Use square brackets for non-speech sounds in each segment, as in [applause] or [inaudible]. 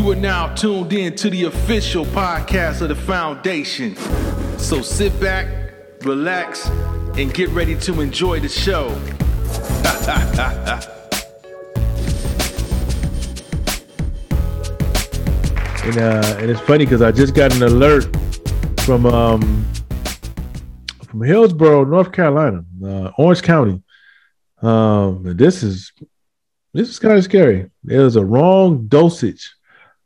You are now tuned in to the official podcast of the foundation. So sit back, relax, and get ready to enjoy the show. [laughs] and uh, and it's funny because I just got an alert from um from Hillsborough, North Carolina, uh, Orange County. Um, this is this is kind of scary. There was a wrong dosage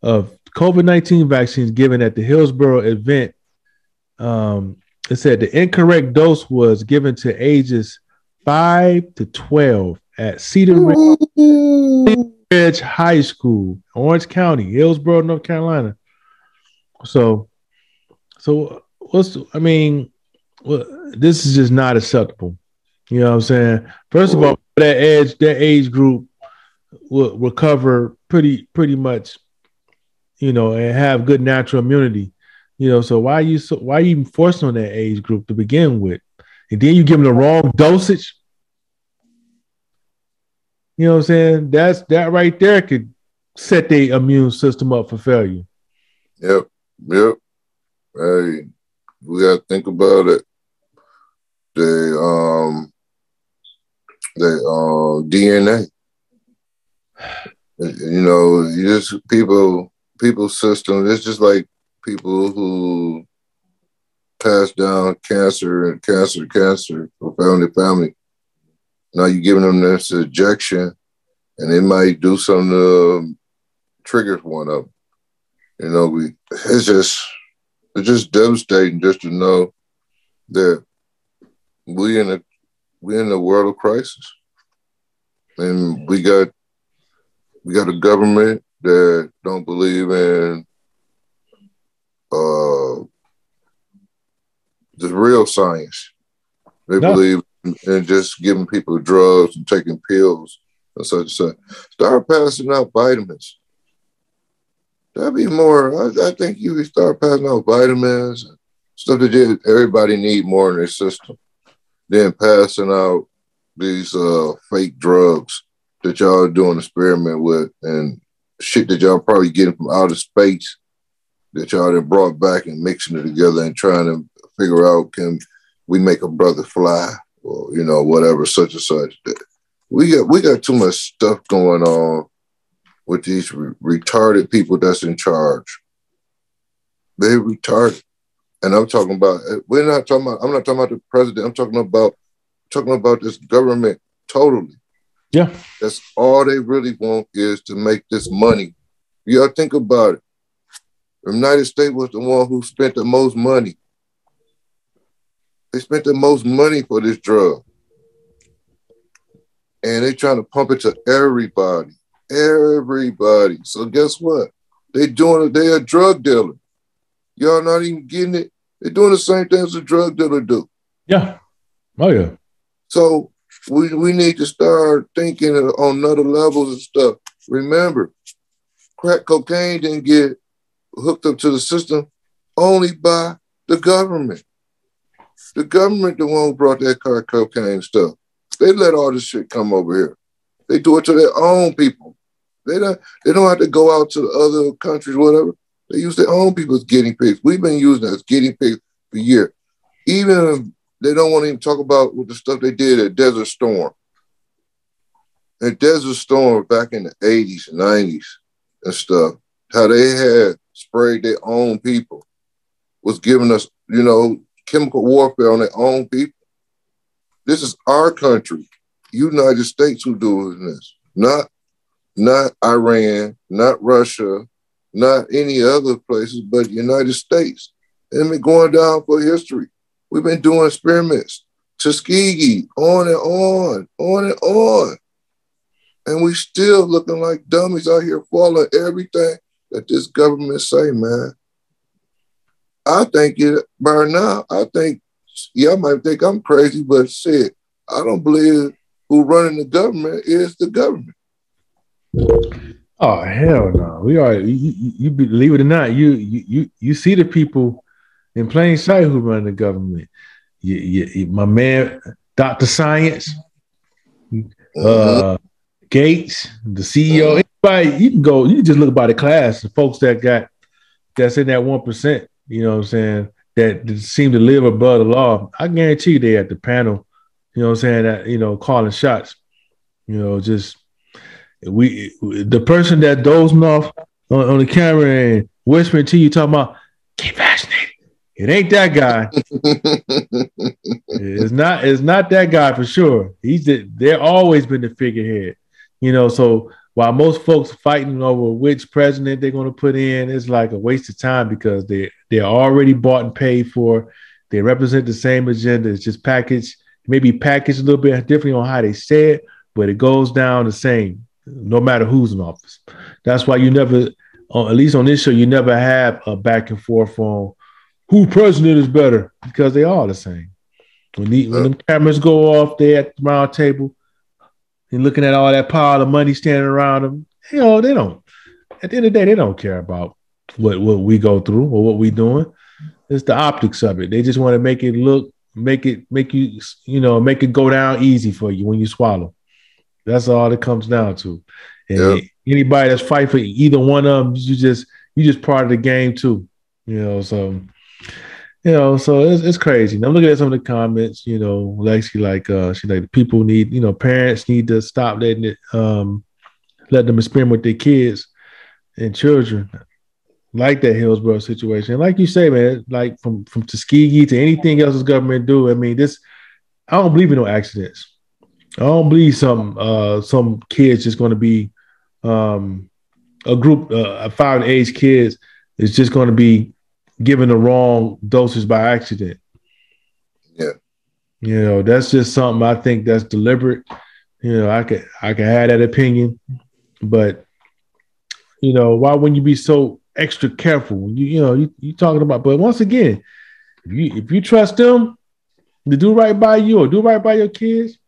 of COVID nineteen vaccines given at the Hillsborough event. Um, it said the incorrect dose was given to ages five to twelve at Cedar Ridge. Ridge High School, Orange County, Hillsborough, North Carolina. So, so what's I mean, well, this is just not acceptable. You know what I'm saying? First of all, that age that age group will recover pretty pretty much, you know, and have good natural immunity. You know, so why are you so why are you even forcing on that age group to begin with? And then you give them the wrong dosage. You know what I'm saying? That's that right there could set the immune system up for failure. Yep. Yep. Hey, we gotta think about it. The um the uh, DNA. [sighs] You know, you just people people's system, it's just like people who pass down cancer and cancer, cancer from family to family. Now you're giving them this injection, and it might do something to um, trigger one of them. You know, we it's just it's just devastating just to know that we in a we in a world of crisis, and we got we got a government that don't believe in uh, the real science. They no. believe in just giving people drugs and taking pills and such and such. Start passing out vitamins. That'd be more. I, I think you would start passing out vitamins and stuff that everybody need more in their system. Then passing out these uh, fake drugs that y'all doing experiment with and shit that y'all probably getting from outer space that y'all then brought back and mixing it together and trying to figure out can we make a brother fly or you know whatever such and such. We got we got too much stuff going on with these re- retarded people that's in charge. They retarded, and I'm talking about. We're not talking about. I'm not talking about the president. I'm talking about talking about this government totally. Yeah, that's all they really want is to make this money. You gotta think about it. The United States was the one who spent the most money they spent the most money for this drug. And they're trying to pump it to everybody. Everybody. So guess what? They doing it, they a drug dealer. Y'all not even getting it. They're doing the same thing as a drug dealer do. Yeah. Oh yeah. So we we need to start thinking on other levels and stuff. Remember, crack cocaine didn't get hooked up to the system only by the government. The government, the one who brought that car cocaine stuff, they let all this shit come over here. They do it to their own people. They don't. They don't have to go out to other countries, whatever. They use their own people as guinea pigs. We've been using as guinea pigs for years. Even they don't want to even talk about what the stuff they did at Desert Storm. At Desert Storm back in the 80s and 90s and stuff, how they had sprayed their own people was giving us, you know, chemical warfare on their own people. This is our country, United States, who doing this, not not Iran, not Russia, not any other places, but United States. And been going down for history. We've been doing experiments, Tuskegee, on and on, on and on. And we still looking like dummies out here following everything that this government say, man. I think it by now, I think y'all might think I'm crazy, but shit, I don't believe who running the government is the government. Oh hell no! We are you, you, you believe it or not, you you you see the people in plain sight who run the government. You, you, my man, Doctor Science, uh. Gates, the CEO, by you can go, you can just look by the class, the folks that got that's in that one percent, you know what I'm saying, that, that seem to live above the law. I guarantee they at the panel, you know what I'm saying, that you know, calling shots. You know, just we the person that dozing off on, on the camera and whispering to you talking about get vaccinated. It ain't that guy. [laughs] it's not. It's not that guy for sure. He's the, they're always been the figurehead. You know, so while most folks fighting over which president they're going to put in, it's like a waste of time because they they're already bought and paid for. They represent the same agenda. It's just packaged, maybe packaged a little bit differently on how they say it, but it goes down the same, no matter who's in office. That's why you never, uh, at least on this show, you never have a back and forth on who president is better because they are the same. When the when the cameras go off there at the round table, and looking at all that pile of money standing around them, you know, they don't. At the end of the day, they don't care about what what we go through or what we doing. It's the optics of it. They just want to make it look, make it, make you, you know, make it go down easy for you when you swallow. That's all it comes down to. And yep. anybody that's fight for either one of them, you just you just part of the game too. You know, so you know, so it's, it's crazy. And I'm looking at some of the comments, you know, Lexi like uh she like people need, you know, parents need to stop letting it um let them experiment with their kids and children. Like that Hillsborough situation. Like you say, man, like from from Tuskegee to anything else the government do. I mean, this I don't believe in no accidents. I don't believe some uh some kids just gonna be um a group uh five age kids is just gonna be given the wrong doses by accident. Yeah. You know, that's just something I think that's deliberate. You know, I could I could have that opinion, but you know, why wouldn't you be so extra careful you you know you you talking about? But once again, if you if you trust them to do right by you or do right by your kids,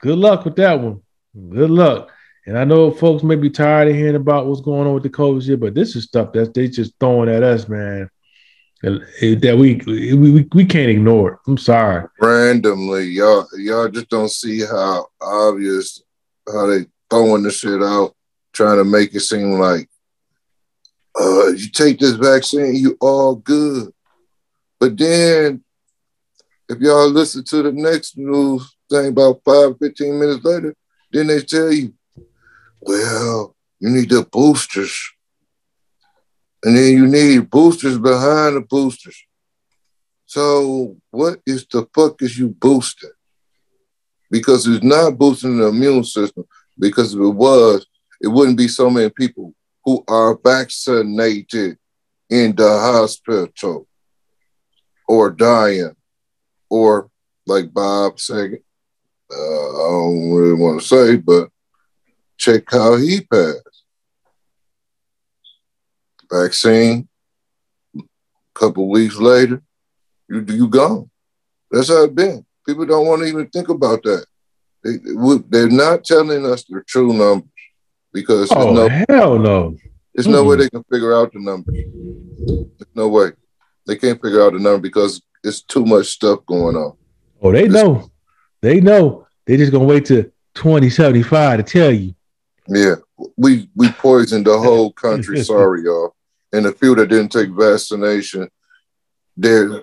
good luck with that one. Good luck. And I know folks may be tired of hearing about what's going on with the COVID shit, but this is stuff that they just throwing at us, man. That we we, we can't ignore it. I'm sorry. Randomly, y'all y'all just don't see how obvious how they throwing the shit out, trying to make it seem like uh you take this vaccine, you all good. But then if y'all listen to the next news thing about five, 15 minutes later, then they tell you well, you need the boosters. And then you need boosters behind the boosters. So what is the fuck is you boosting? Because it's not boosting the immune system. Because if it was, it wouldn't be so many people who are vaccinated in the hospital or dying or like Bob said, uh, I don't really want to say, but check how he passed. Vaccine, a couple weeks later, you you gone. That's how it been. People don't want to even think about that. They, they're not telling us the true numbers because oh no, hell no. There's mm no way they can figure out the numbers. There's no way they can't figure out the number because it's too much stuff going on. Oh, they it's, know. They know. They just gonna wait till 2075 to tell you. Yeah, we we poisoned the whole [laughs] country. Sorry, y'all. And the few that didn't take vaccination, there.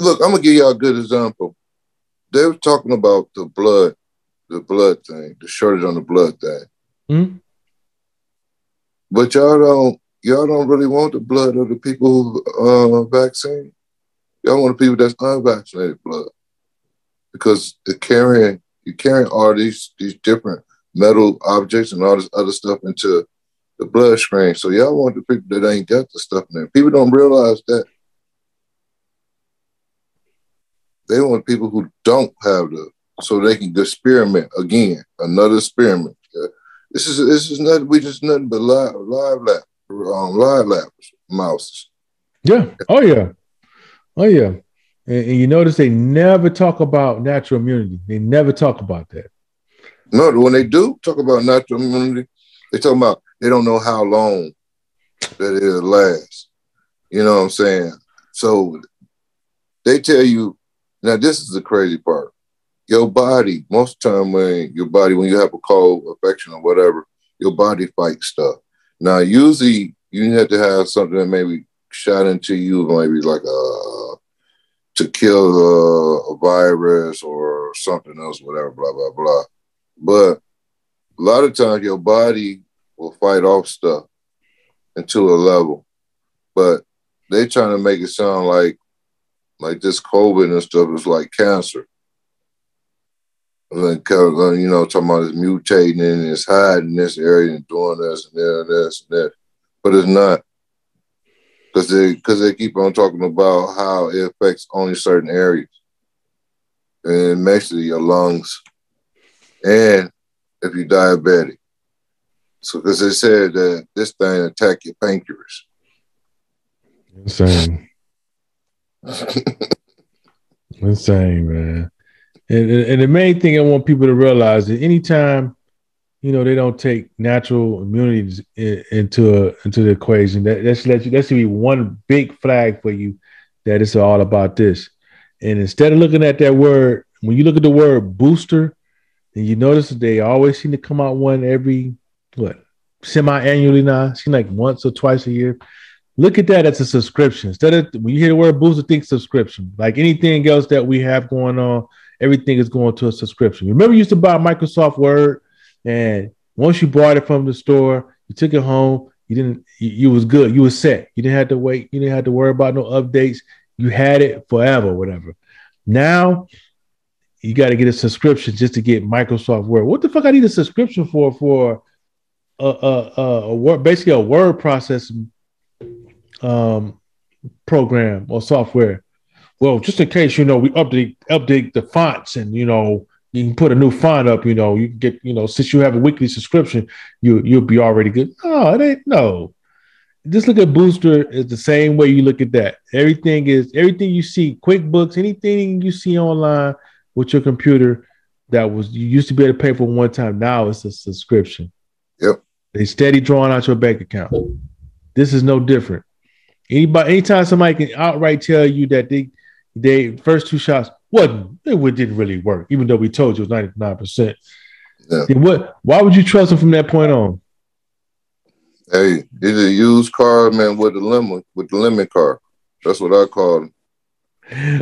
Look, I'm gonna give y'all a good example. They were talking about the blood, the blood thing, the shortage on the blood thing. Mm-hmm. But y'all don't, y'all don't really want the blood of the people who uh, vaccine. Y'all want the people that's unvaccinated blood because the carrying, you carrying all these these different metal objects and all this other stuff into the bloodstream. So y'all want the people that ain't got the stuff in there. People don't realize that. They want people who don't have the so they can experiment again, another experiment. This is this is nothing. We just nothing but live live lab, um, live lab mouses. Yeah. Oh yeah. Oh yeah. And, and you notice they never talk about natural immunity. They never talk about that. No, when they do talk about natural immunity, they talk about they don't know how long that it'll last. You know what I'm saying? So they tell you now this is the crazy part. Your body, most of the time when your body, when you have a cold infection or whatever, your body fight stuff. Now, usually you have to have something that maybe shot into you, maybe like a to kill a, a virus or something else, whatever, blah blah blah. But a lot of times your body will fight off stuff into a level, but they trying to make it sound like like this COVID and stuff is like cancer. Like uh, you know, talking about it's mutating and it's hiding in this area and doing this and there and this and that, but it's not. Because they because they keep on talking about how it affects only certain areas, and it mostly your lungs, and if you're diabetic. So because they said that this thing attack your pancreas. Insane. [laughs] Insane, man. And, and the main thing I want people to realize is anytime, you know, they don't take natural immunities into a, into the equation, that that's that that should be one big flag for you that it's all about this. And instead of looking at that word, when you look at the word booster, and you notice they always seem to come out one every what semi-annually now, seem like once or twice a year. Look at that as a subscription. Instead of when you hear the word booster, think subscription. Like anything else that we have going on, everything is going to a subscription. Remember, you used to buy Microsoft Word, and once you bought it from the store, you took it home. You didn't. You, you was good. You was set. You didn't have to wait. You didn't have to worry about no updates. You had it forever, whatever. Now you got to get a subscription just to get Microsoft Word. What the fuck I need a subscription for? For a a, a, word, basically a word processing um, program or software. Well, just in case you know, we update update the fonts, and you know, you can put a new font up. You know, you can get you know, since you have a weekly subscription, you you'll be already good. No, it ain't no. Just look at Booster is the same way you look at that. Everything is everything you see, QuickBooks, anything you see online with your computer that was you used to be able to pay for one time. Now it's a subscription. Yep. They steady drawing out your bank account. This is no different. Anybody, anytime somebody can outright tell you that they, they first two shots wasn't, it didn't really work, even though we told you it was ninety nine percent. What? Why would you trust them from that point on? Hey, he's a used car man with the lemon with the lemon car. That's what I call him.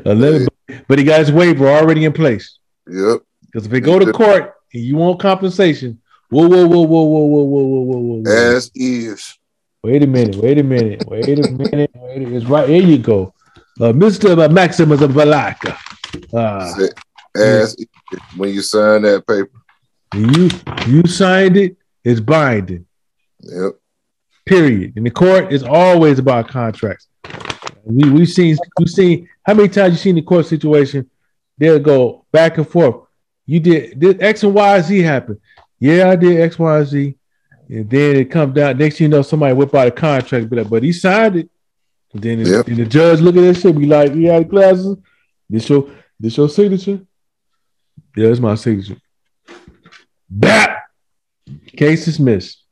A lemon. But he got his waiver already in place. Yep. Because if they go to court and you want compensation, whoa, whoa, whoa, whoa, whoa, whoa, whoa, whoa, whoa, whoa. As is. Wait a minute, wait a minute, wait a minute, wait a. It's right here you go. Uh, Mr. Maximus of Balaka. Uh, As yeah. when you sign that paper. You you signed it, it's binding. Yep. Period. And the court is always about contracts. We we've seen we've seen how many times you seen the court situation, they'll go back and forth. You did did X and Y Z happen. Yeah, I did X, Y, Z. And then it comes down. Next, thing you know, somebody whip out a contract, but but he signed it. And then, yep. and the judge look at that shit, be like, "You had glasses? This your this your signature? Yeah, it's my signature." Bat case dismissed.